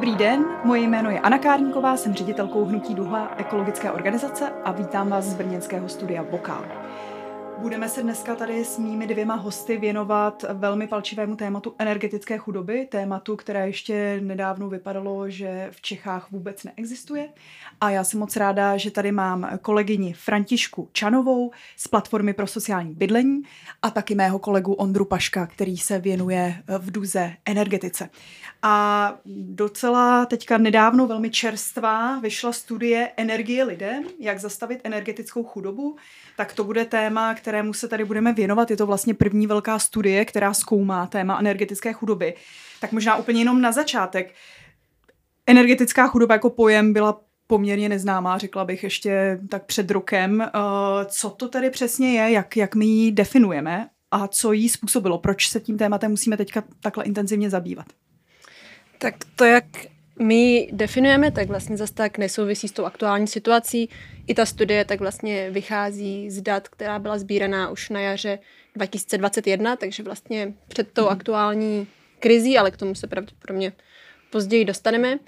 Dobrý den, moje jméno je Anna Kárníková, jsem ředitelkou Hnutí Duha ekologické organizace a vítám vás z brněnského studia Vokál. Budeme se dneska tady s mými dvěma hosty věnovat velmi palčivému tématu energetické chudoby, tématu, které ještě nedávno vypadalo, že v Čechách vůbec neexistuje. A já jsem moc ráda, že tady mám kolegyni Františku Čanovou z Platformy pro sociální bydlení a taky mého kolegu Ondru Paška, který se věnuje v Duze energetice. A docela teďka nedávno velmi čerstvá vyšla studie Energie lidem, jak zastavit energetickou chudobu, tak to bude téma, kterému se tady budeme věnovat. Je to vlastně první velká studie, která zkoumá téma energetické chudoby. Tak možná úplně jenom na začátek. Energetická chudoba jako pojem byla poměrně neznámá, řekla bych ještě tak před rokem. Eh, co to tady přesně je, jak, jak my ji definujeme a co jí způsobilo? Proč se tím tématem musíme teďka takhle intenzivně zabývat? Tak to, jak my definujeme, tak vlastně zase tak nesouvisí s tou aktuální situací. I ta studie tak vlastně vychází z dat, která byla sbíraná už na jaře 2021, takže vlastně před tou mm. aktuální krizí, ale k tomu se pravděpodobně později dostaneme.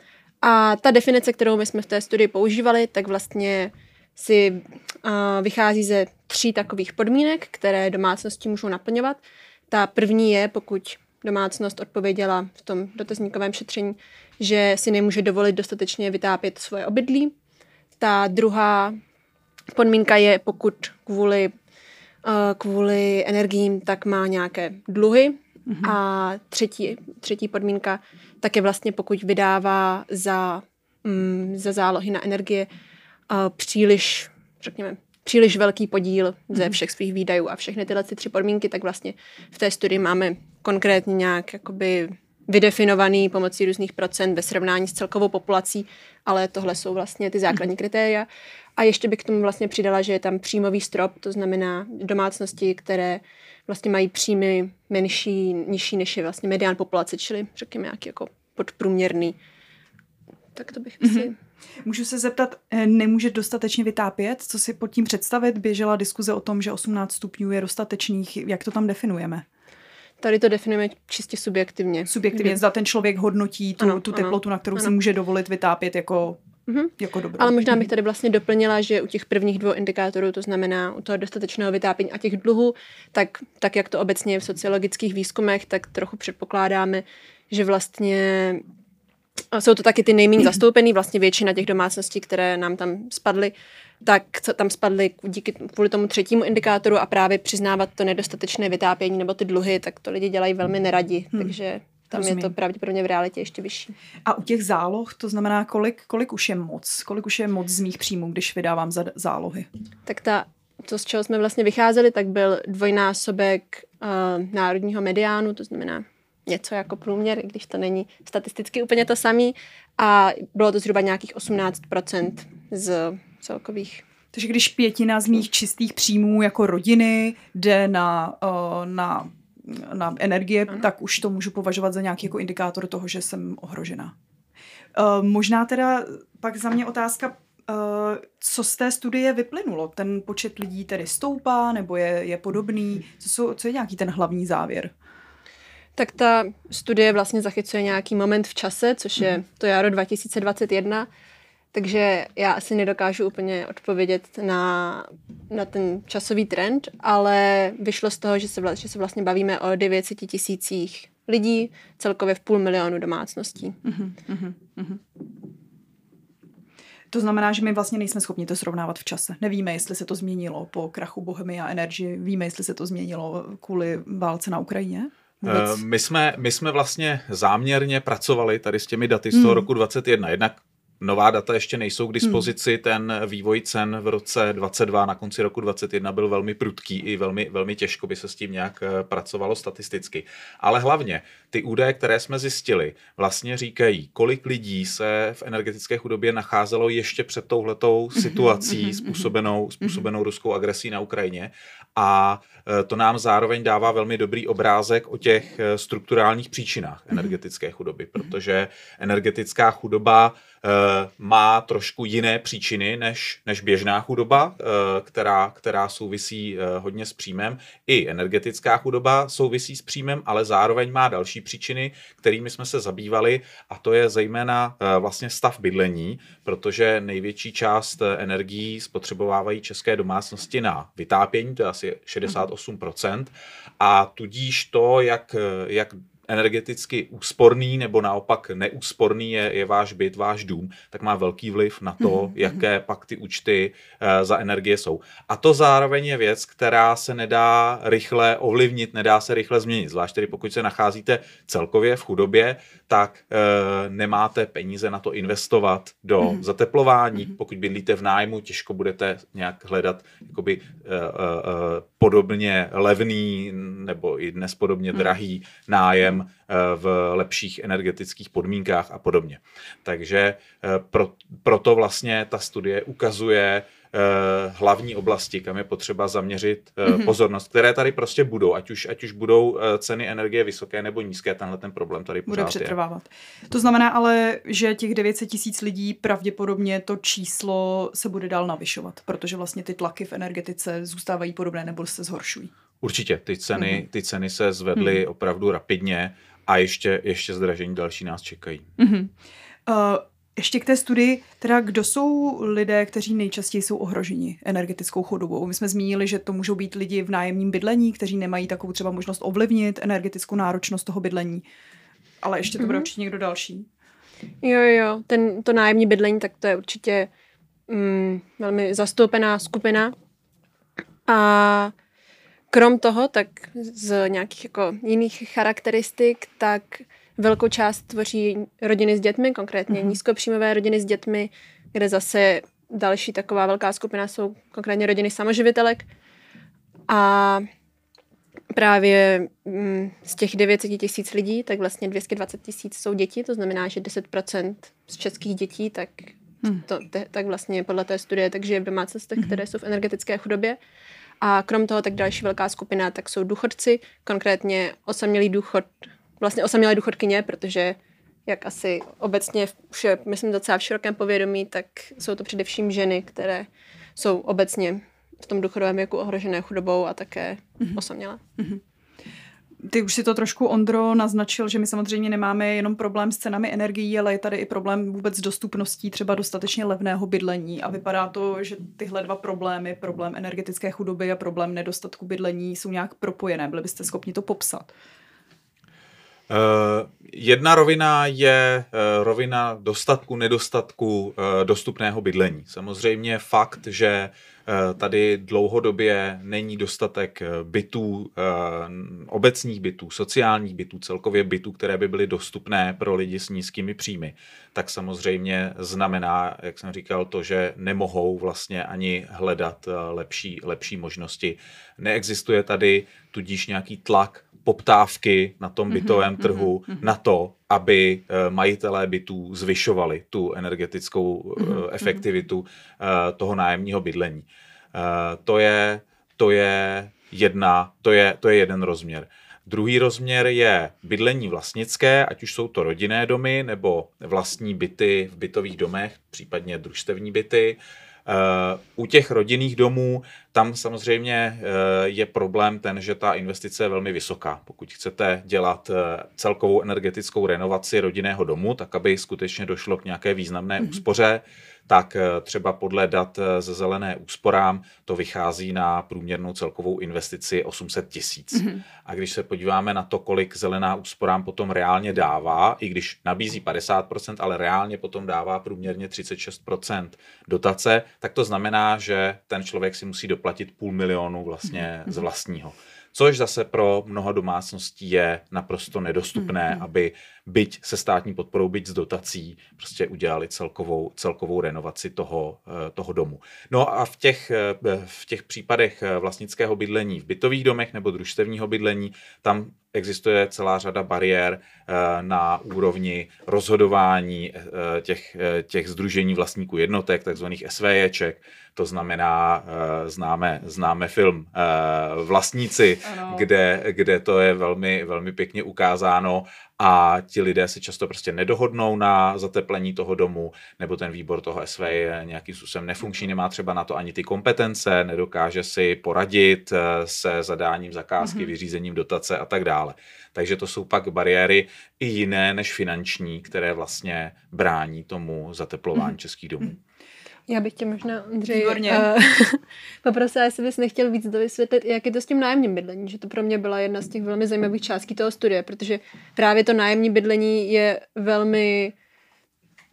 A ta definice, kterou my jsme v té studii používali, tak vlastně si uh, vychází ze tří takových podmínek, které domácnosti můžou naplňovat. Ta první je, pokud domácnost odpověděla v tom dotazníkovém šetření, že si nemůže dovolit dostatečně vytápět svoje obydlí. Ta druhá podmínka je, pokud kvůli, uh, kvůli energiím tak má nějaké dluhy. Mm-hmm. A třetí, třetí podmínka tak je vlastně, pokud vydává za, um, za zálohy na energie uh, příliš, řekněme, příliš velký podíl ze mhm. všech svých výdajů a všechny tyhle tři podmínky, tak vlastně v té studii máme konkrétně nějak jakoby vydefinovaný pomocí různých procent ve srovnání s celkovou populací, ale tohle jsou vlastně ty základní kritéria. A ještě bych k tomu vlastně přidala, že je tam příjmový strop, to znamená domácnosti, které vlastně mají příjmy menší, nižší než je vlastně medián populace, čili řekněme nějaký jako podprůměrný. Tak to bych mm-hmm. si... Můžu se zeptat, eh, nemůže dostatečně vytápět? Co si pod tím představit? Běžela diskuze o tom, že 18 stupňů je dostatečných. Jak to tam definujeme? Tady to definujeme čistě subjektivně. Subjektivně, zda ten člověk hodnotí tu, ano, tu teplotu, ano, na kterou ano. si může dovolit vytápět jako Mm-hmm. Jako dobrou. Ale možná bych tady vlastně doplnila, že u těch prvních dvou indikátorů, to znamená u toho dostatečného vytápění a těch dluhů, tak, tak jak to obecně je v sociologických výzkumech, tak trochu předpokládáme, že vlastně jsou to taky ty nejméně zastoupený, vlastně většina těch domácností, které nám tam spadly, tak tam spadly díky kvůli tomu třetímu indikátoru a právě přiznávat to nedostatečné vytápění nebo ty dluhy, tak to lidi dělají velmi neradi, hmm. takže tam Rozumím. je to pravděpodobně v realitě ještě vyšší. A u těch záloh, to znamená, kolik, kolik už je moc? Kolik už je moc z mých příjmů, když vydávám za zálohy? Tak ta, to, z čeho jsme vlastně vycházeli, tak byl dvojnásobek uh, národního mediánu, to znamená něco jako průměr, i když to není statisticky úplně to samý. A bylo to zhruba nějakých 18% z celkových takže když pětina z mých čistých příjmů jako rodiny jde na, uh, na, na energie, ano. tak už to můžu považovat za nějaký jako indikátor toho, že jsem ohrožena. Uh, možná teda pak za mě otázka, uh, co z té studie vyplynulo? Ten počet lidí tedy stoupá nebo je, je podobný? Co, jsou, co je nějaký ten hlavní závěr? Tak ta studie vlastně zachycuje nějaký moment v čase, což je mhm. to jaro 2021, takže já asi nedokážu úplně odpovědět na, na ten časový trend, ale vyšlo z toho, že se, že se vlastně bavíme o 900 tisících lidí, celkově v půl milionu domácností. Uh-huh, uh-huh, uh-huh. To znamená, že my vlastně nejsme schopni to srovnávat v čase. Nevíme, jestli se to změnilo po krachu Bohemia Energy, víme, jestli se to změnilo kvůli válce na Ukrajině? Vůbec? My jsme, my jsme vlastně záměrně pracovali tady s těmi daty z toho hmm. roku 2021. Jednak Nová data ještě nejsou k dispozici, hmm. ten vývoj cen v roce 22 na konci roku 21 byl velmi prudký i velmi, velmi těžko by se s tím nějak eh, pracovalo statisticky. Ale hlavně ty údaje, které jsme zjistili, vlastně říkají, kolik lidí se v energetické chudobě nacházelo ještě před touhletou mhm, situací mhm, způsobenou, mhm. způsobenou ruskou agresí na Ukrajině a e, to nám zároveň dává velmi dobrý obrázek o těch e, strukturálních příčinách energetické chudoby, protože energetická chudoba má trošku jiné příčiny než, než běžná chudoba, která, která souvisí hodně s příjmem. I energetická chudoba souvisí s příjmem, ale zároveň má další příčiny, kterými jsme se zabývali a to je zejména vlastně stav bydlení, protože největší část energií spotřebovávají české domácnosti na vytápění, to je asi 68%, a tudíž to, jak, jak energeticky úsporný nebo naopak neúsporný je, je váš byt, váš dům, tak má velký vliv na to, mm-hmm. jaké pak ty účty uh, za energie jsou. A to zároveň je věc, která se nedá rychle ovlivnit, nedá se rychle změnit. Zvlášť tedy pokud se nacházíte celkově v chudobě, tak uh, nemáte peníze na to investovat do mm-hmm. zateplování. Mm-hmm. Pokud bydlíte v nájmu, těžko budete nějak hledat jakoby, uh, podobně levný nebo i dnes podobně drahý nájem Eh, v lepších energetických podmínkách a podobně. Takže eh, pro, proto vlastně ta studie ukazuje eh, hlavní oblasti, kam je potřeba zaměřit mm-hmm. pozornost, které tady prostě budou, ať už, ať už budou ceny energie vysoké nebo nízké, tenhle ten problém tady pořád Bude přetrvávat. Je. To znamená ale, že těch 900 tisíc lidí pravděpodobně to číslo se bude dál navyšovat, protože vlastně ty tlaky v energetice zůstávají podobné nebo se zhoršují. Určitě, ty ceny, mm-hmm. ty ceny se zvedly mm-hmm. opravdu rapidně a ještě, ještě zdražení další nás čekají. Mm-hmm. Uh, ještě k té studii, teda kdo jsou lidé, kteří nejčastěji jsou ohroženi energetickou chudobou? My jsme zmínili, že to můžou být lidi v nájemním bydlení, kteří nemají takovou třeba možnost ovlivnit energetickou náročnost toho bydlení. Ale ještě to bude mm-hmm. určitě někdo další. Jo, jo, ten, to nájemní bydlení, tak to je určitě mm, velmi zastoupená skupina. A Krom toho, tak z nějakých jako jiných charakteristik, tak velkou část tvoří rodiny s dětmi, konkrétně mm-hmm. nízkopříjmové rodiny s dětmi, kde zase další taková velká skupina jsou konkrétně rodiny samoživitelek. A právě mm, z těch 900 tisíc lidí, tak vlastně 220 tisíc jsou děti, to znamená, že 10% z českých dětí, tak, hmm. to, te, tak vlastně podle té studie, takže v domácnostech, hmm. které jsou v energetické chudobě. A krom toho tak další velká skupina tak jsou důchodci, konkrétně osamělý důchod, vlastně osamělé důchodkyně, protože jak asi obecně je, myslím, docela v širokém povědomí, tak jsou to především ženy, které jsou obecně v tom důchodovém věku ohrožené chudobou a také mm-hmm. osamělé. Mm-hmm. Ty už si to trošku, Ondro, naznačil, že my samozřejmě nemáme jenom problém s cenami energií, ale je tady i problém vůbec s dostupností třeba dostatečně levného bydlení. A vypadá to, že tyhle dva problémy, problém energetické chudoby a problém nedostatku bydlení, jsou nějak propojené. Byli byste schopni to popsat? Uh, jedna rovina je uh, rovina dostatku, nedostatku uh, dostupného bydlení. Samozřejmě fakt, že Eh, tady dlouhodobě není dostatek eh, bytů, eh, obecních bytů, sociálních bytů, celkově bytů, které by byly dostupné pro lidi s nízkými příjmy, tak samozřejmě znamená, jak jsem říkal, to, že nemohou vlastně ani hledat lepší, lepší možnosti. Neexistuje tady tudíž nějaký tlak poptávky na tom mhm, bytovém mm-hmm, trhu mm-hmm. na to, aby majitelé bytů zvyšovali tu energetickou mm-hmm. efektivitu toho nájemního bydlení. To je, to je jedna, to je, to je jeden rozměr. Druhý rozměr je bydlení vlastnické, ať už jsou to rodinné domy nebo vlastní byty v bytových domech, případně družstevní byty. U těch rodinných domů tam samozřejmě je problém ten, že ta investice je velmi vysoká. Pokud chcete dělat celkovou energetickou renovaci rodinného domu, tak aby skutečně došlo k nějaké významné mm-hmm. úspoře, tak eh, třeba podle dat eh, ze zelené úsporám to vychází na průměrnou celkovou investici 800 tisíc. Mm-hmm. A když se podíváme na to, kolik zelená úsporám potom reálně dává, i když nabízí 50%, ale reálně potom dává průměrně 36% dotace, tak to znamená, že ten člověk si musí doplatit půl milionu vlastně mm-hmm. z vlastního což zase pro mnoho domácností je naprosto nedostupné, mm-hmm. aby byť se státní podporou, byť s dotací, prostě udělali celkovou, celkovou renovaci toho, eh, toho domu. No a v těch, eh, v těch případech eh, vlastnického bydlení v bytových domech nebo družstevního bydlení, tam existuje celá řada bariér na úrovni rozhodování těch, těch združení vlastníků jednotek, takzvaných SVJček, to znamená, známe, známe film Vlastníci, kde, kde to je velmi, velmi pěkně ukázáno a ti lidé se často prostě nedohodnou na zateplení toho domu, nebo ten výbor toho SV je nějakým způsobem nefunkční, nemá třeba na to ani ty kompetence, nedokáže si poradit eh, se zadáním zakázky, mm-hmm. vyřízením dotace a tak dále. Takže to jsou pak bariéry i jiné než finanční, které vlastně brání tomu zateplování mm-hmm. českých domů. Mm-hmm. Já bych tě možná, Andřej, uh, poprosila, jestli bys nechtěl víc dovysvětlit, jak je to s tím nájemním bydlení, že to pro mě byla jedna z těch velmi zajímavých částí toho studie, protože právě to nájemní bydlení je velmi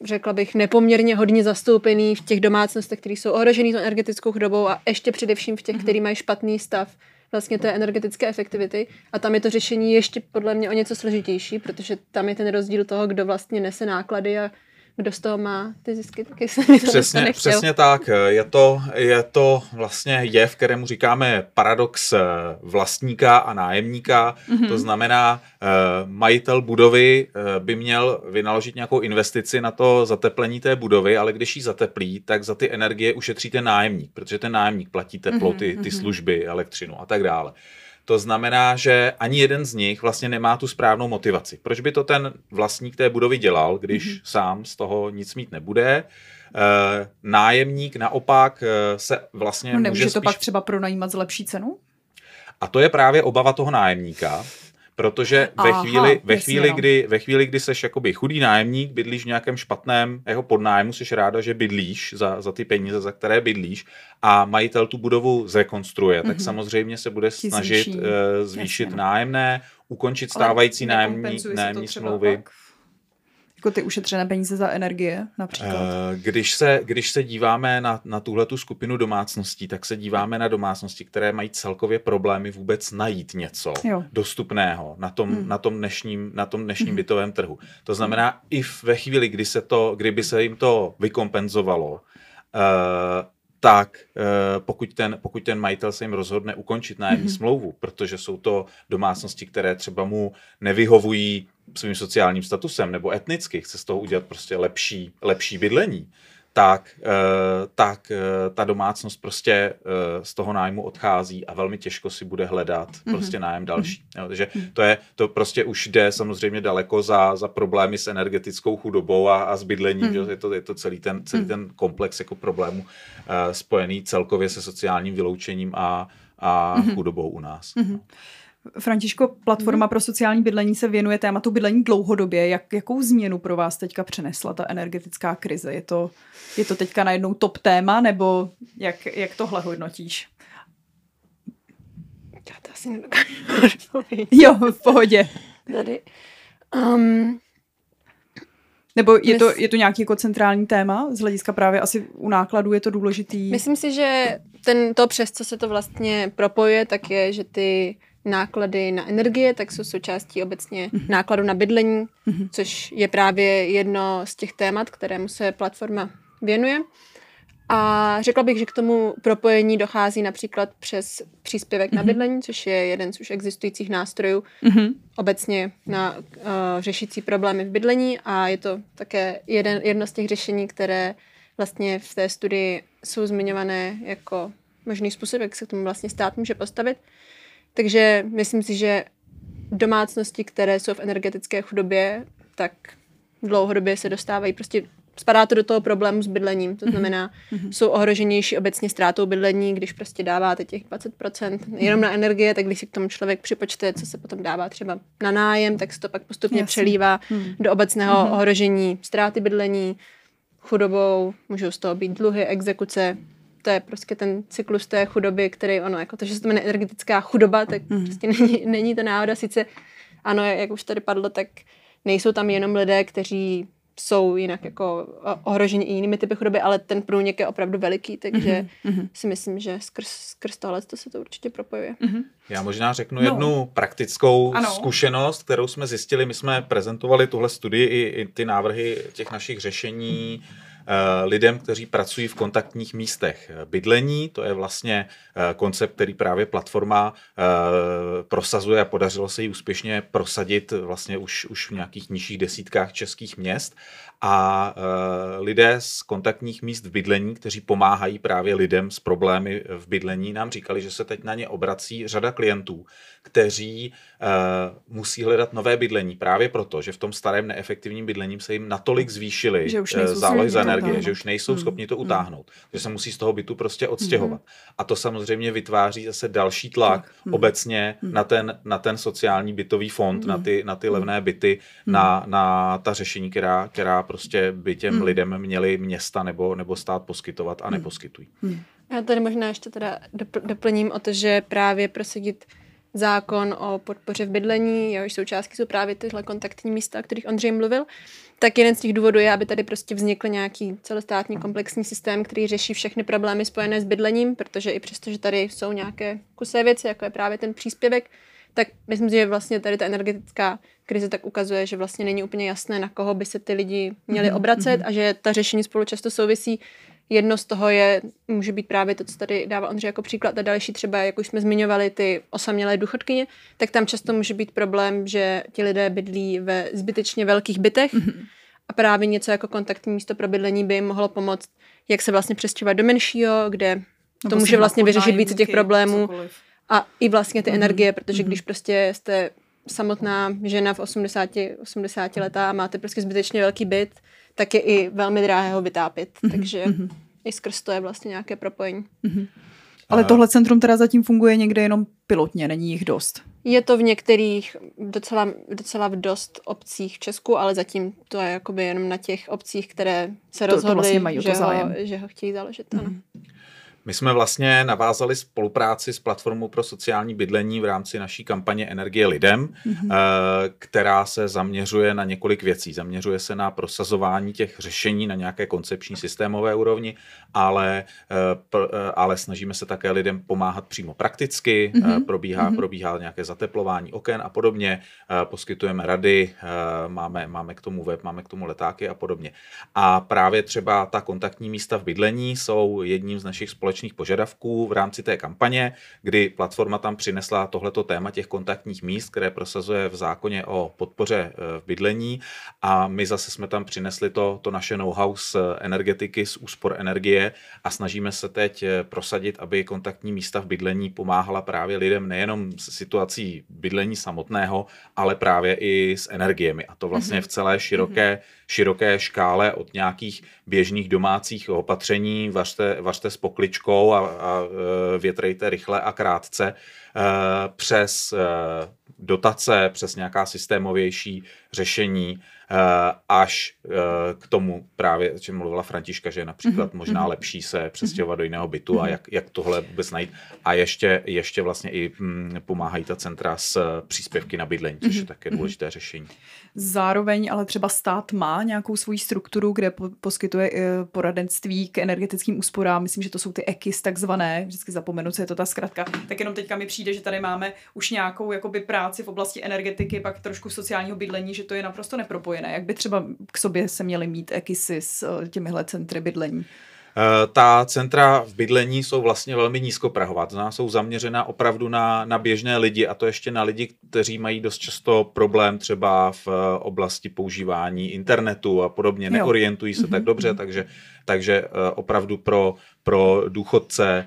řekla bych, nepoměrně hodně zastoupený v těch domácnostech, které jsou ohrožený tou energetickou chudobou a ještě především v těch, mm-hmm. který mají špatný stav vlastně té energetické efektivity. A tam je to řešení ještě podle mě o něco složitější, protože tam je ten rozdíl toho, kdo vlastně nese náklady a kdo z toho má ty zisky, taky se mi to přesně, přesně tak. Je to, je to vlastně jev, kterému říkáme paradox eh, vlastníka a nájemníka. Mm-hmm. To znamená, eh, majitel budovy eh, by měl vynaložit nějakou investici na to zateplení té budovy, ale když ji zateplí, tak za ty energie ušetří ten nájemník, protože ten nájemník platí teplo, ty, ty mhm. služby, elektřinu a tak dále. To znamená, že ani jeden z nich vlastně nemá tu správnou motivaci. Proč by to ten vlastník té budovy dělal, když mm-hmm. sám z toho nic mít nebude? E, nájemník naopak eh, se vlastně no, nemůže může to spíš... pak třeba pronajímat z lepší cenu? A to je právě obava toho nájemníka, Protože ve Aha, chvíli, ve, chvíli, no. kdy, ve chvíli, kdy seš jakoby chudý nájemník, bydlíš v nějakém špatném jeho podnájmu, jsi ráda, že bydlíš za, za ty peníze, za které bydlíš a majitel tu budovu zrekonstruuje, mm-hmm. tak mhm. samozřejmě se bude snažit zvýší, uh, zvýšit Jasně, nájemné, ukončit stávající nájemní, nájemní smlouvy. Pak jako ty ušetřené peníze za energie například? Eh, když se, když se díváme na, na tuhle tu skupinu domácností, tak se díváme na domácnosti, které mají celkově problémy vůbec najít něco jo. dostupného na tom, hmm. na tom dnešním, na tom dnešním hmm. bytovém trhu. To znamená, i ve chvíli, kdy se to, kdyby se jim to vykompenzovalo, uh, tak pokud ten, pokud ten majitel se jim rozhodne ukončit nájemní mm-hmm. smlouvu, protože jsou to domácnosti, které třeba mu nevyhovují svým sociálním statusem nebo etnicky, chce z toho udělat prostě lepší, lepší bydlení, tak, eh, tak eh, ta domácnost prostě eh, z toho nájmu odchází a velmi těžko si bude hledat mm-hmm. prostě nájem další. Mm-hmm. Jo, takže mhm. to je, to prostě už jde samozřejmě daleko za, za problémy s energetickou chudobou a, a s bydlením, mm-hmm. že je to, je to celý ten, celý mm-hmm. ten komplex jako problémů spojený celkově se sociálním vyloučením a, a mm-hmm. chudobou u nás. Mm-hmm. No. Františko, platforma hmm. pro sociální bydlení se věnuje tématu bydlení dlouhodobě. Jak, jakou změnu pro vás teďka přenesla ta energetická krize? Je to, je to teďka najednou top téma, nebo jak, jak tohle hodnotíš? Já to asi nedokážu Jo, v pohodě. Tady. Um, nebo je, mys... to, je to nějaký jako centrální téma? Z hlediska právě asi u nákladů je to důležitý? Myslím si, že ten, to přes co se to vlastně propojuje, tak je, že ty náklady na energie, tak jsou součástí obecně mm-hmm. nákladu na bydlení, mm-hmm. což je právě jedno z těch témat, kterému se platforma věnuje. A řekla bych, že k tomu propojení dochází například přes příspěvek mm-hmm. na mhm. bydlení, což je jeden z už existujících nástrojů mm-hmm. obecně na uh, řešící problémy v bydlení a je to také jeden, jedno z těch řešení, které vlastně v té studii jsou zmiňované jako možný způsob, jak se k tomu vlastně stát může postavit. Takže myslím si, že domácnosti, které jsou v energetické chudobě, tak dlouhodobě se dostávají prostě spadá to do toho problému s bydlením, to mhm. znamená, mm-hmm. jsou ohroženější obecně ztrátou bydlení, když prostě dáváte těch 20% jenom na energie, tak když si k tomu člověk připočte, co se potom dává třeba na nájem, tak se to pak postupně Jasně. přelívá mm-hmm. do obecného mm-hmm. ohrožení ztráty bydlení, chudobou, můžou z toho být dluhy, exekuce, to je prostě ten cyklus té chudoby, který ono, jako to, že se to jmenuje energetická chudoba, tak mm. prostě není, není to náhoda. Sice ano, jak už tady padlo, tak nejsou tam jenom lidé, kteří jsou jinak jako ohroženi i jinými typy chudoby, ale ten průnik je opravdu veliký, takže mm-hmm. si myslím, že skrz, skrz tohle to se to určitě propojuje. Mm-hmm. Já možná řeknu no. jednu praktickou ano. zkušenost, kterou jsme zjistili. My jsme prezentovali tuhle studii i, i ty návrhy těch našich řešení mm lidem, kteří pracují v kontaktních místech bydlení. To je vlastně koncept, který právě platforma prosazuje a podařilo se jí úspěšně prosadit vlastně už, už v nějakých nižších desítkách českých měst a lidé z kontaktních míst v bydlení, kteří pomáhají právě lidem s problémy v bydlení, nám říkali, že se teď na ně obrací řada klientů, kteří musí hledat nové bydlení právě proto, že v tom starém neefektivním bydlení se jim natolik zvýšily zálohy za energie, že už nejsou hmm. schopni to hmm. utáhnout, hmm. že se musí z toho bytu prostě odstěhovat. Hmm. A to samozřejmě vytváří zase další tlak hmm. obecně hmm. na ten, na ten sociální bytový fond, hmm. na, ty, na ty hmm. levné byty, hmm. na, na ta řešení, která, která prostě by těm hmm. lidem měli města nebo, nebo stát poskytovat a hmm. neposkytují. Hmm. Já tady možná ještě teda doplním o to, že právě prosadit zákon o podpoře v bydlení, jehož součástky jsou právě tyhle kontaktní místa, o kterých Ondřej mluvil, tak jeden z těch důvodů je, aby tady prostě vznikl nějaký celostátní komplexní systém, který řeší všechny problémy spojené s bydlením, protože i přesto, že tady jsou nějaké kusé věci, jako je právě ten příspěvek, tak myslím si, že vlastně tady ta energetická krize tak ukazuje, že vlastně není úplně jasné, na koho by se ty lidi měli mhm, obracet mm-hmm. a že ta řešení spolu často souvisí. Jedno z toho je, může být právě to, co tady dává Ondřej jako příklad a další třeba, jak už jsme zmiňovali, ty osamělé důchodkyně, tak tam často může být problém, že ti lidé bydlí ve zbytečně velkých bytech mm-hmm. a právě něco jako kontaktní místo pro bydlení by jim mohlo pomoct, jak se vlastně přestěhovat do menšího, kde to může vlastně vyřešit více těch problémů. Cokoliv a i vlastně ty mm-hmm. energie, protože když mhm. prostě jste samotná žena v 80, 80 letá a máte prostě zbytečně velký byt, tak je i velmi drahé ho vytápět. Mm-hmm. Takže mm-hmm. i skrz to je vlastně nějaké propojení. Mm-hmm. Ale tohle centrum teda zatím funguje někde jenom pilotně, není jich dost. Je to v některých docela, docela v dost obcích v Česku, ale zatím to je jakoby jenom na těch obcích, které se rozhodly, to, to vlastně mají že, ho, že ho chtějí založit. Mm-hmm. Ano. My jsme vlastně navázali spolupráci s platformou pro sociální bydlení v rámci naší kampaně Energie lidem, mm-hmm. která se zaměřuje na několik věcí. Zaměřuje se na prosazování těch řešení na nějaké koncepční systémové úrovni, ale, eh, ale snažíme se také lidem pomáhat přímo prakticky. Mm-hmm. Probíhá, mm-hmm. probíhá nějaké zateplování oken a podobně. Poskytujeme rady, máme, máme k tomu web, máme k tomu letáky a podobně. A právě třeba ta kontaktní místa v bydlení jsou jedním z našich společných společných požadavků v rámci té kampaně, kdy platforma tam přinesla tohleto téma těch kontaktních míst, které prosazuje v zákoně o podpoře e, v bydlení. A my zase jsme tam přinesli to, to naše know-how z energetiky, z úspor energie a snažíme se teď e, prosadit, aby kontaktní místa v bydlení pomáhala právě lidem nejenom s situací bydlení samotného, ale právě i s energiemi. A to vlastně mm-hmm. v celé široké mm-hmm široké škále od nějakých běžných domácích opatření, vařte, vařte s pokličkou a, a e, větrejte rychle a krátce, přes e, dotace, přes nějaká systémovější řešení, Eh, až eh, k tomu právě, o čem mluvila Františka, že je například mm-hmm. možná mhm. lepší se přestěhovat do jiného bytu a mhm. jak, jak tohle vůbec najít. A ještě, ještě vlastně i hm, pomáhají ta centra s příspěvky na bydlení, což je mhm. také důležité řešení. Zároveň ale třeba stát má nějakou svoji strukturu, kde po, poskytuje eh, poradenství k energetickým úsporám. Myslím, že to jsou ty EKIS takzvané, vždycky zapomenu, co je to ta zkratka. Tak jenom teďka mi přijde, že tady máme už nějakou jakoby práci v oblasti energetiky, pak trošku sociálního bydlení, že to je naprosto nepropojené propojené? Jak by třeba k sobě se měly mít ekisy s eh, těmihle centry bydlení? Eh, ta centra v bydlení jsou vlastně velmi nízkoprahová, to znamená, jsou zaměřena opravdu na, na běžné lidi a to ještě na lidi, kteří mají dost často problém třeba v eh, oblasti používání internetu a podobně, neorientují se mm-hmm. tak dobře, mhm. takže, takže opravdu pro, pro důchodce,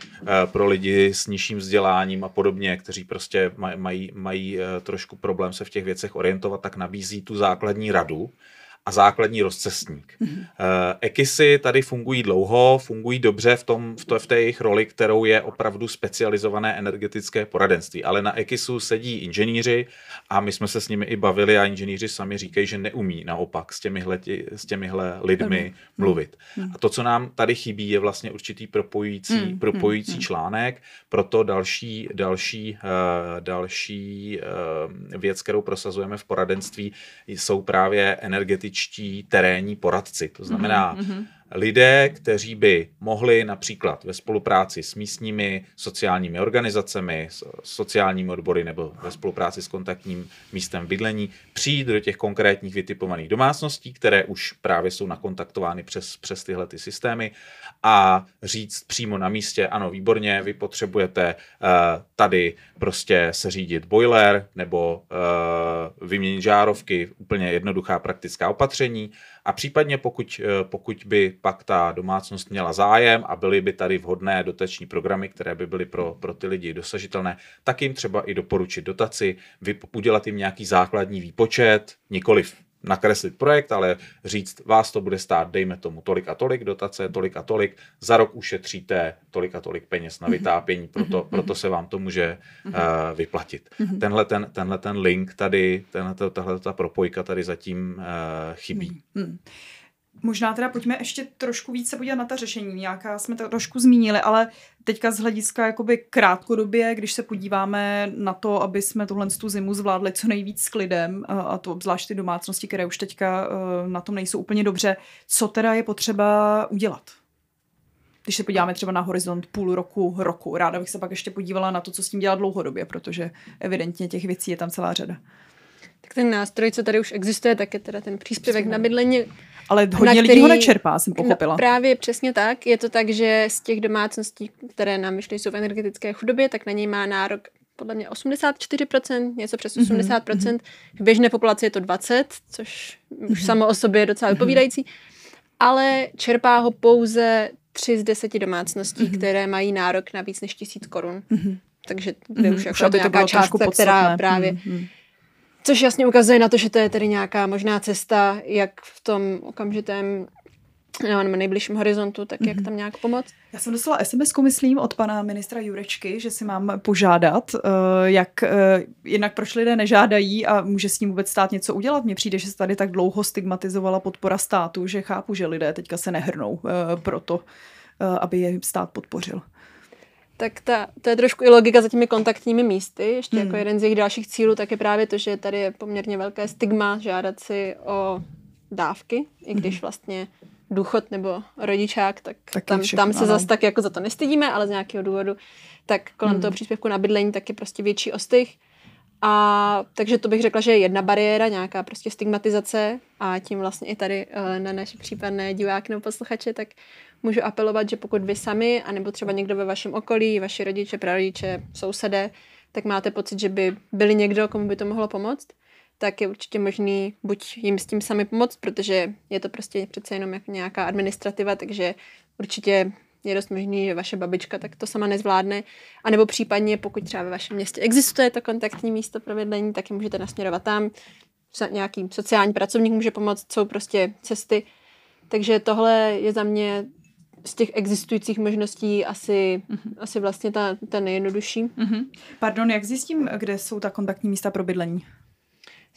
pro lidi s nižším vzděláním a podobně, kteří prostě mají, mají trošku problém se v těch věcech orientovat, tak nabízí tu základní radu a základní rozcestník. Mm-hmm. Ekisy tady fungují dlouho, fungují dobře v, tom, v, to, v té jejich roli, kterou je opravdu specializované energetické poradenství. Ale na Ekisu sedí inženýři a my jsme se s nimi i bavili a inženýři sami říkají, že neumí naopak s těmihle, s těmihle lidmi mm-hmm. mluvit. Mm-hmm. A to, co nám tady chybí, je vlastně určitý propojující, mm-hmm. propojující mm-hmm. článek, proto další, další, uh, další uh, věc, kterou prosazujeme v poradenství, jsou právě energetické praktičtí terénní poradci. To znamená, mm-hmm. Lidé, kteří by mohli například ve spolupráci s místními sociálními organizacemi, sociálními odbory nebo ve spolupráci s kontaktním místem bydlení přijít do těch konkrétních vytipovaných domácností, které už právě jsou nakontaktovány přes, přes tyhle ty systémy a říct přímo na místě, ano, výborně, vy potřebujete uh, tady prostě se řídit boiler nebo uh, vyměnit žárovky, úplně jednoduchá praktická opatření a případně pokud, uh, pokud by pak ta domácnost měla zájem a byly by tady vhodné dotační programy, které by byly pro, pro ty lidi dosažitelné, tak jim třeba i doporučit dotaci, udělat jim nějaký základní výpočet, nikoliv nakreslit projekt, ale říct, vás to bude stát, dejme tomu tolik a tolik dotace, tolik a tolik, za rok ušetříte tolik a tolik peněz na mhm. vytápění, proto, mhm. proto se vám to může uh, vyplatit. Tenhle ten, tenhle ten link tady, tenhle, tahle ta propojka tady zatím uh, chybí. Možná teda pojďme ještě trošku více podívat na ta řešení. Nějaká jsme to trošku zmínili, ale teďka z hlediska jakoby krátkodobě, když se podíváme na to, aby jsme tuhle tu zimu zvládli co nejvíc s klidem, a to obzvlášť ty domácnosti, které už teďka e, na tom nejsou úplně dobře, co teda je potřeba udělat? Když se podíváme třeba na horizont půl roku, roku. Ráda bych se pak ještě podívala na to, co s tím dělat dlouhodobě, protože evidentně těch věcí je tam celá řada. Tak ten nástroj, co tady už existuje, tak je teda ten příspěvek na bydlení. Ale hodně který, lidí ho nečerpá, jsem pochopila. No, právě přesně tak. Je to tak, že z těch domácností, které nám myšly, jsou v energetické chudobě, tak na něj má nárok podle mě 84%, něco přes 80%. Mm-hmm. V běžné populaci je to 20%, což mm-hmm. už mhm. samo o sobě je docela mhm. vypovídající. Ale čerpá ho pouze 3 z 10 domácností, mm-hmm. které mají nárok na víc než tisíc korun. Mm-hmm. Takže kde mm-hmm. už, jako už to nějaká částka, která právě... Mm-hmm Což jasně ukazuje na to, že to je tedy nějaká možná cesta, jak v tom okamžitém nebo nejbližším horizontu, tak mm-hmm. jak mhm. tam nějak pomoct. Já jsem dostala sms myslím, od pana ministra Jurečky, že si mám požádat, uh, jak uh, jinak proč lidé nežádají a může s ním vůbec stát něco udělat. Mně přijde, že se tady tak dlouho stigmatizovala podpora státu, že chápu, že lidé teďka se nehrnou uh, proto, aby je stát podpořil tak ta, to je trošku i logika za těmi kontaktními místy. Ještě jako hmm. jako jeden z jejich dalších cílů tak je právě to, že tady je poměrně velké stigma žádat si o dávky, i když hmm. vlastně důchod nebo rodičák, tak Taky tam, všechno, tam se zase tak jako za to nestydíme, ale z nějakého důvodu, tak kolem hmm. toho příspěvku na bydlení tak je prostě větší ostych. A takže to bych řekla, že je jedna bariéra, nějaká prostě stigmatizace a tím vlastně i tady uh, na naše případné diváky nebo posluchače, tak můžu apelovat, že pokud vy sami, anebo třeba někdo ve vašem okolí, vaši rodiče, prarodiče, sousedé, tak máte pocit, že by byli někdo, komu by to mohlo pomoct, tak je určitě možný buď jim s tím sami pomoct, protože je to prostě přece jenom jako nějaká administrativa, takže určitě je dost možný, že vaše babička tak to sama nezvládne. A nebo případně, pokud třeba ve vašem městě existuje to kontaktní místo pro bydlení, tak je můžete nasměrovat tam. Nějaký sociální pracovník může pomoct, jsou prostě cesty. Takže tohle je za mě z těch existujících možností asi, mm-hmm. asi vlastně ta, ta nejjednodušší. Mm-hmm. Pardon, jak zjistím, kde jsou ta kontaktní místa pro bydlení?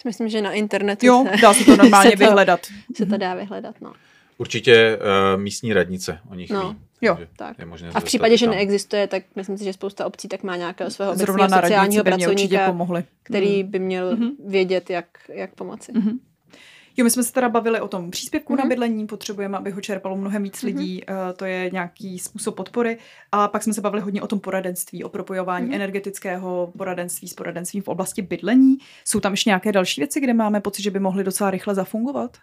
Myslím, že na internetu jo, se, dá se to normálně se vyhledat. Se to dá vyhledat, no. Určitě uh, místní radnice o nich no. ví. Jo, tak. Je možné a v případě, že neexistuje, tak myslím si, že spousta obcí tak má nějakého svého obecného sociálního pracovníka, pomohli. který mm. by měl mm-hmm. vědět, jak, jak pomoci. Mm-hmm. Jo, my jsme se teda bavili o tom příspěvku mm-hmm. na mhm. bydlení, potřebujeme, aby ho čerpalo mnohem víc mm-hmm. lidí, uh, to je nějaký způsob podpory. A pak jsme se bavili hodně o tom poradenství, o propojování mm-hmm. energetického poradenství s poradenstvím v oblasti bydlení. Jsou tam ještě nějaké další věci, kde máme pocit, že by mohly docela rychle zafungovat?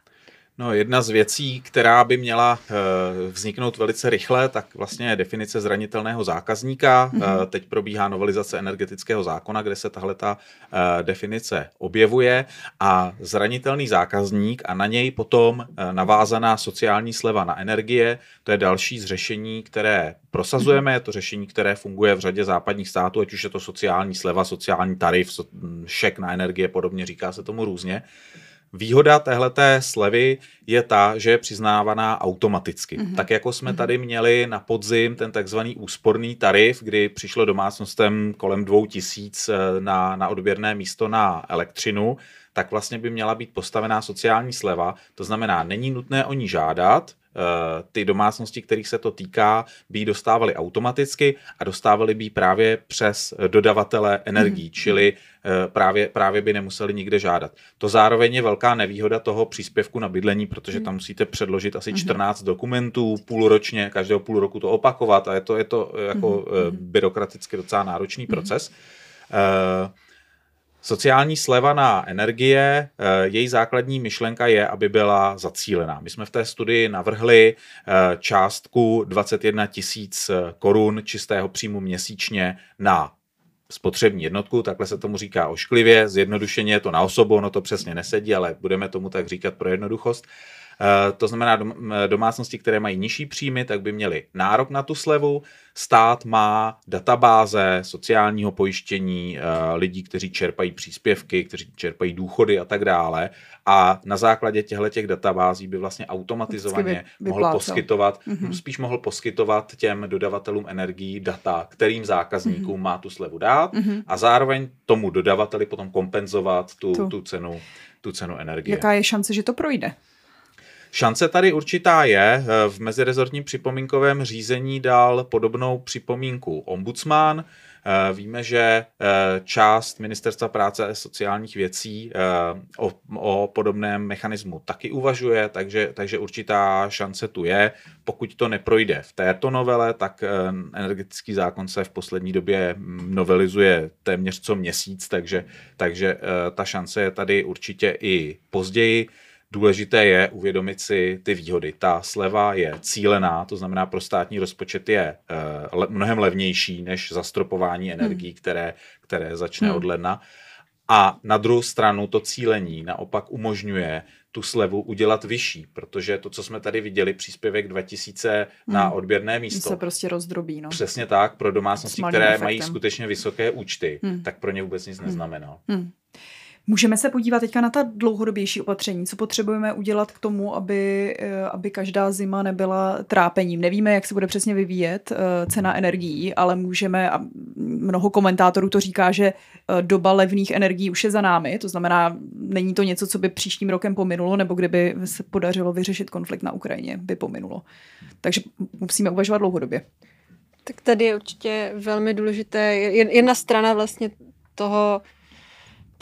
No, jedna z věcí, která by měla uh, vzniknout velice rychle, tak vlastně je definice zranitelného zákazníka. Mm-hmm. Teď probíhá novelizace energetického zákona, kde se tahle ta uh, definice objevuje a zranitelný zákazník a na něj potom navázaná sociální sleva na energie, to je další z řešení, které prosazujeme, mm-hmm. je to řešení, které funguje v řadě západních států, ať už je to sociální sleva, sociální tarif, šek na energie, podobně říká se tomu různě. Výhoda téhleté slevy je ta, že je přiznávaná automaticky. Mm-hmm. Tak jako jsme mm-hmm. tady měli na podzim ten takzvaný úsporný tarif, kdy přišlo domácnostem kolem dvou tisíc eh, na, na odběrné místo na elektřinu, tak vlastně by měla být postavená sociální sleva. To znamená, není nutné o ní žádat, ty domácnosti, kterých se to týká, by ji dostávaly automaticky a dostávali by právě přes dodavatele energií, mm. čili právě, právě by nemuseli nikde žádat. To zároveň je velká nevýhoda toho příspěvku na bydlení, protože tam musíte předložit asi 14 mm. dokumentů půlročně, každého půl roku to opakovat a je to, je to jako mm. byrokraticky docela náročný proces. Mm. Sociální sleva na energie, eh, její základní myšlenka je, aby byla zacílená. My jsme v té studii navrhli eh, částku 21 tisíc korun čistého příjmu měsíčně na spotřební jednotku, takhle se tomu říká ošklivě, zjednodušeně je to na osobu, ono to přesně nesedí, ale budeme tomu tak říkat pro jednoduchost. Eh, to znamená, domácnosti, které mají nižší příjmy, tak by měly nárok na tu slevu. Stát má databáze sociálního pojištění eh, lidí, kteří čerpají příspěvky, kteří čerpají důchody a tak dále. A na základě těchto těch databází by vlastně automatizovaně by, mohl poskytovat, mm-hmm. spíš mohl poskytovat těm dodavatelům energií data, kterým zákazníkům mm-hmm. má tu slevu dát mm-hmm. a zároveň tomu dodavateli potom kompenzovat tu, tu. tu cenu tu cenu energie. Jaká je šance, že to projde? Šance tady určitá je. V mezirezortním připomínkovém řízení dal podobnou připomínku ombudsman. Víme, že část Ministerstva práce a sociálních věcí o, o podobném mechanismu taky uvažuje, takže, takže určitá šance tu je. Pokud to neprojde v této novele, tak energetický zákon se v poslední době novelizuje téměř co měsíc, takže, takže ta šance je tady určitě i později. Důležité je uvědomit si ty výhody. Ta sleva je cílená, to znamená pro státní rozpočet je uh, le, mnohem levnější než zastropování hmm. energií, hmm. které, které začne hmm. od ledna. A na druhou stranu to cílení naopak umožňuje tu slevu udělat vyšší, protože to, co jsme tady viděli, příspěvek 2000 hmm. na odběrné místo. se prostě rozdrobí. No. Přesně tak, pro domácnosti, které efektem. mají skutečně vysoké účty, hmm. tak pro ně vůbec nic hmm. neznamená. Hmm. Můžeme se podívat teďka na ta dlouhodobější opatření, co potřebujeme udělat k tomu, aby, eh, aby každá zima nebyla trápením. Nevíme, jak se bude přesně vyvíjet eh, cena energií, ale můžeme, a mnoho komentátorů to říká, že eh, doba levných energií už je za námi, to znamená, není to něco, co by příštím rokem pominulo, nebo kdyby se podařilo vyřešit konflikt na Ukrajině, by pominulo. Takže musíme uvažovat dlouhodobě. Tak tady je určitě velmi důležité, jedna strana vlastně toho,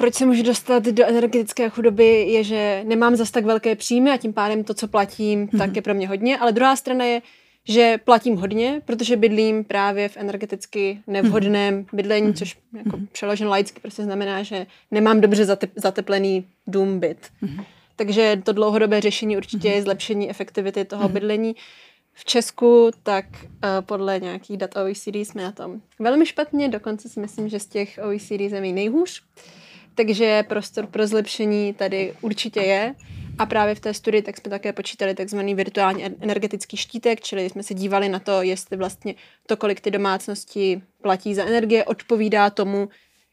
proč se můžu dostat do energetické chudoby, je, že nemám zas tak velké příjmy a tím pádem to, co platím, mm-hmm. tak je pro mě hodně. Ale druhá strana je, že platím hodně, protože bydlím právě v energeticky nevhodném mm-hmm. bydlení, což jako přeložen laicky prostě znamená, že nemám dobře zatep- zateplený dům, byt. Takže to dlouhodobé řešení určitě je zlepšení efektivity toho bydlení. V Česku, tak uh, podle nějakých dat OECD jsme na tom velmi špatně, dokonce si myslím, že z těch OECD zemí nejhůř. Uh, takže prostor pro zlepšení tady určitě je. A právě v té studii tak jsme také počítali takzvaný virtuální energetický štítek, čili jsme se dívali na to, jestli vlastně to, kolik ty domácnosti platí za energie, odpovídá tomu,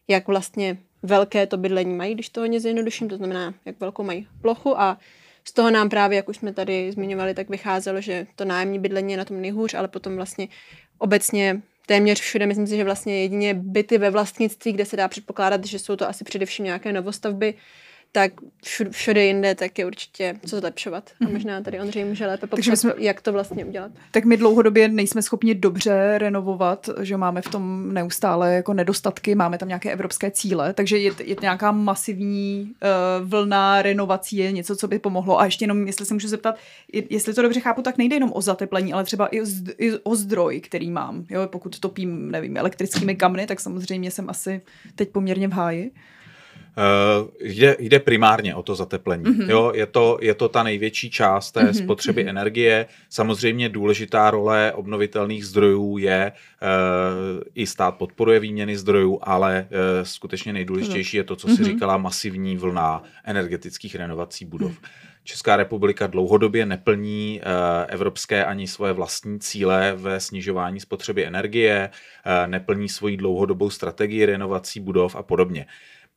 jak vlastně velké to bydlení mají, když to hodně zjednoduším, to znamená, jak velkou mají plochu a z toho nám právě, jak už jsme tady zmiňovali, tak vycházelo, že to nájemní bydlení je na tom nejhůř, ale potom vlastně obecně téměř všude, myslím si, že vlastně jedině byty ve vlastnictví, kde se dá předpokládat, že jsou to asi především nějaké novostavby, tak všude jinde tak je určitě co zlepšovat. A mhm. možná tady Ondřej může lépe popsat, jsme, jak to vlastně udělat. Tak my dlouhodobě nejsme schopni dobře renovovat, že máme v tom neustále jako nedostatky, máme tam nějaké evropské cíle, takže je, je nějaká masivní uh, vlna renovací, je něco, co by pomohlo. A ještě jenom, jestli se můžu zeptat, jestli to dobře chápu, tak nejde jenom o zateplení, ale třeba i o, i o zdroj, který mám. Jo, pokud topím, nevím, elektrickými kamny, tak samozřejmě jsem asi teď poměrně v háji. Uh, jde, jde primárně o to zateplení. Mm-hmm. Jo, je, to, je to ta největší část té mm-hmm. spotřeby mm-hmm. energie. Samozřejmě důležitá role obnovitelných zdrojů je, uh, i stát podporuje výměny zdrojů, ale uh, skutečně nejdůležitější je to, co si mm-hmm. říkala, masivní vlna energetických renovací budov. Mm. Česká republika dlouhodobě neplní evropské ani svoje vlastní cíle ve snižování spotřeby energie, neplní svoji dlouhodobou strategii renovací budov a podobně.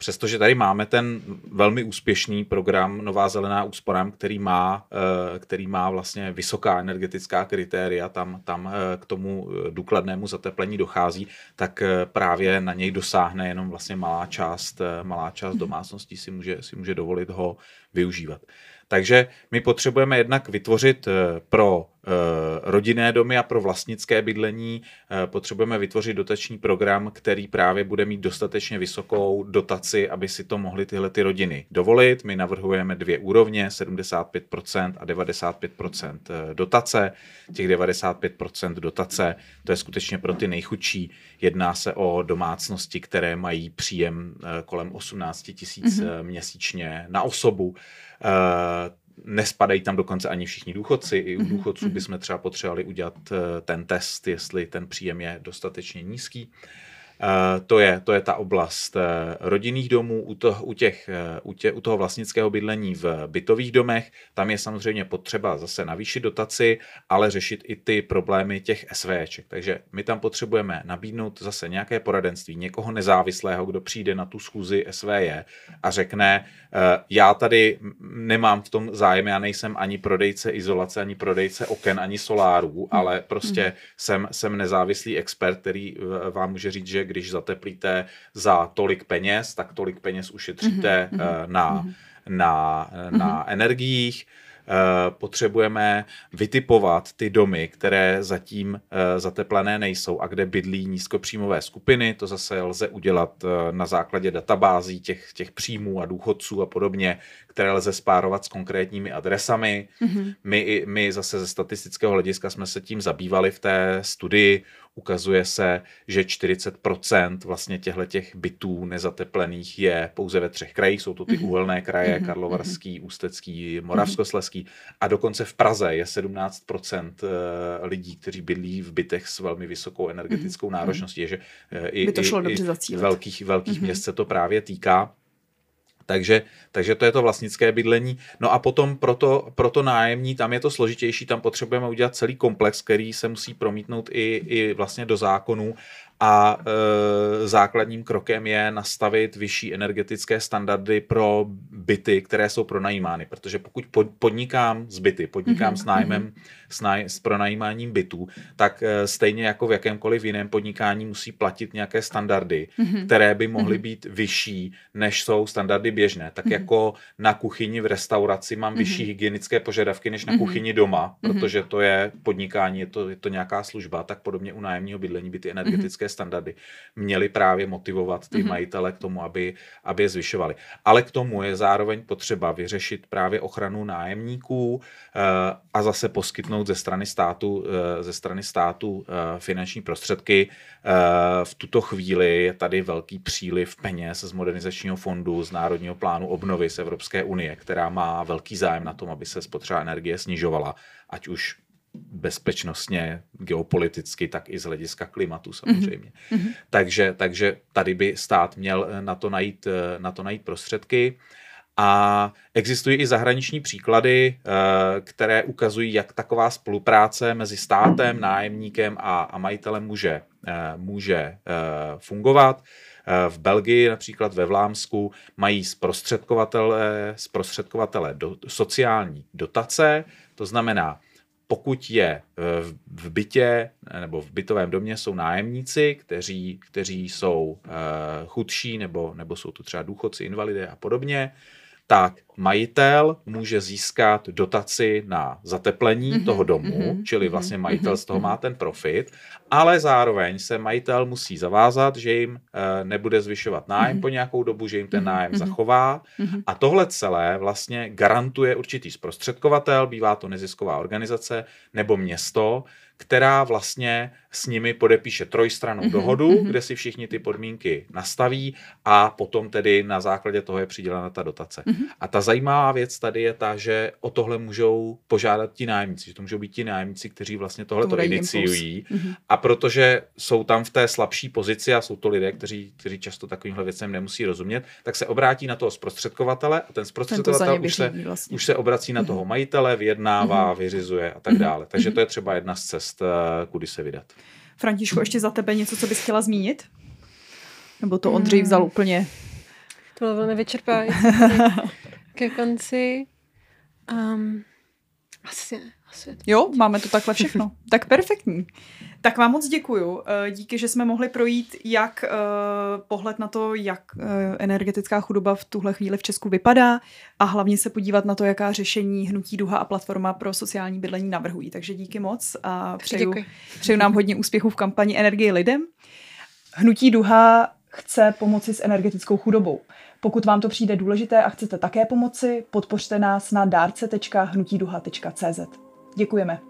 Přestože tady máme ten velmi úspěšný program Nová zelená úsporám, který má, eh, který má vlastně vysoká energetická kritéria, tam, tam eh, k tomu eh, důkladnému zateplení dochází, tak právě na něj dosáhne jenom vlastně malá část, malá část domácností si může, si může dovolit ho využívat. Takže my potřebujeme jednak vytvořit pro rodinné domy a pro vlastnické bydlení eh, potřebujeme vytvořit dotační program, který právě bude mít dostatečně vysokou dotaci, aby si to mohly tyhle ty rodiny dovolit. My navrhujeme dvě úrovně, 75% a 95% dotace. Těch 95% dotace, to je skutečně pro ty nejchudší. Jedná se o domácnosti, které mají příjem kolem 18 tisíc mm-hmm. měsíčně na osobu. Nespadají tam dokonce ani všichni důchodci. I u mhm, důchodců mhm. bychom třeba potřebovali udělat eh, ten test, jestli ten příjem je dostatečně nízký. Eh, to je, to je ta oblast eh, rodinných domů, u, to, u, těch, eh, u, tě, u toho vlastnického bydlení v bytových domech. Tam je samozřejmě potřeba zase navýšit dotaci, ale řešit i ty problémy těch SVček. Takže my tam potřebujeme nabídnout zase nějaké poradenství, někoho nezávislého, kdo přijde na tu schůzi SVJ a řekne, já tady nemám v tom zájem, já nejsem ani prodejce izolace, ani prodejce oken, ani solárů, ale prostě mm. jsem, jsem nezávislý expert, který vám může říct, že když zateplíte za tolik peněz, tak tolik peněz ušetříte mm-hmm. na, mm-hmm. na, na mm-hmm. energiích. Eh, potřebujeme vytipovat ty domy, které zatím eh, zateplené nejsou a kde bydlí nízkopříjmové skupiny. To zase lze udělat na základě databází těch, těch příjmů a důchodců a podobně, které lze spárovat s konkrétními adresami. Mm-hmm. My, my zase ze statistického hlediska jsme se tím zabývali v té studii. Ukazuje se, že 40% vlastně těchto těch bytů nezateplených je pouze ve třech krajích. Jsou to ty mm-hmm. úhelné kraje, mm-hmm. Karlovarský, Ústecký, Moravskosleský. A dokonce v Praze je 17% eh, lidí, kteří bydlí v bytech s velmi vysokou energetickou mm-hmm. náročností. Že eh, i, By to šlo i, dobře i velkých, velkých mm-hmm. měst se to právě týká. Takže, takže to je to vlastnické bydlení. No a potom pro to, pro to nájemní, tam je to složitější, tam potřebujeme udělat celý komplex, který se musí promítnout i, i vlastně do zákonů a e, základním krokem je nastavit vyšší energetické standardy pro byty, které jsou pronajímány. Protože pokud podnikám s byty, podnikám mm-hmm. s nájmem, mhm. s, náj, s pronajímáním bytů, tak e, stejně jako v jakémkoliv jiném podnikání musí platit nějaké standardy, mm-hmm. které by mohly mm-hmm. být vyšší, než jsou standardy běžné. Tak mm-hmm. jako na kuchyni v restauraci mám mm-hmm. vyšší hygienické požadavky než na mm-hmm. kuchyni doma, mhm. protože to je podnikání, je to, je to nějaká služba, tak podobně u nájemního bydlení by ty energetické mm-hmm standardy měly právě motivovat ty mm-hmm. majitele k tomu, aby, aby je zvyšovali. Ale k tomu je zároveň potřeba vyřešit právě ochranu nájemníků uh, a zase poskytnout ze strany státu, uh, ze strany státu uh, finanční prostředky. V tuto chvíli je tady velký příliv peněz z modernizačního fondu, z Národního plánu obnovy z Evropské unie, která má velký zájem na tom, aby se spotřeba energie snižovala, ať už bezpečnostně, geopoliticky, tak i z hlediska klimatu samozřejmě. Mm-hmm. Takže, takže tady by stát měl eh, na to najít, eh, na to najít prostředky. A existují i zahraniční příklady, eh, které ukazují, jak taková spolupráce mezi státem, nájemníkem a, a majitelem může, může fungovat. V Belgii, například ve Vlámsku, mají zprostředkovatele, zprostředkovatele do, sociální dotace, to znamená, pokud je eh, v bytě nebo v bytovém domě jsou nájemníci, kteří, kteří jsou eh, chudší nebo, nebo jsou to třeba důchodci, invalidé a podobně, tak majitel může získat dotaci na zateplení mm-hmm, toho domu, mm-hmm, čili mhm, vlastně majitel mm-hmm, z toho mhm. má ten profit, ale zároveň se majitel musí zavázat, že jim e, nebude zvyšovat nájem mm-hmm. po nějakou dobu, že jim ten nájem mm-hmm. zachová mm-hmm. a tohle celé vlastně garantuje určitý zprostředkovatel, bývá to nezisková organizace nebo město, která vlastně s nimi podepíše trojstranou mm-hmm, dohodu, mm-hmm. kde si všichni ty podmínky nastaví a potom tedy na základě toho je přidělena ta dotace. Mm-hmm. A ta zajímavá věc tady je ta, že o tohle můžou požádat ti nájemníci, že to můžou být ti nájemníci, kteří vlastně tohle to iniciují. Mm-hmm. A protože jsou tam v té slabší pozici a jsou to lidé, kteří, kteří často takovýmhle věcem nemusí rozumět, tak se obrátí na toho zprostředkovatele a ten zprostředkovatel už, se, vlastně. už se obrací na toho majitele, vyjednává, mm-hmm. vyřizuje a tak dále. Takže to je třeba jedna z cest, eh, kudy se vydat. Františku, ještě za tebe něco, co bys chtěla zmínit? Nebo to Ondřej vzal úplně... To bylo velmi vyčerpávající ke konci. Um, asi Asi. Jo, máme to takhle všechno. tak perfektní. Tak vám moc děkuju. Eh, díky, že jsme mohli projít jak uh, pohled na to, jak uh, energetická chudoba v tuhle chvíli v Česku vypadá a hlavně se podívat na to, jaká řešení Hnutí Duha a platforma pro sociální bydlení navrhují. Takže díky moc a přeju, přeju nám hodně úspěchů v kampani Energie lidem. Hnutí Duha chce pomoci s energetickou chudobou. Pokud vám to přijde důležité a chcete také pomoci, podpořte nás na dárce.hnutiduha.cz. Děkujeme.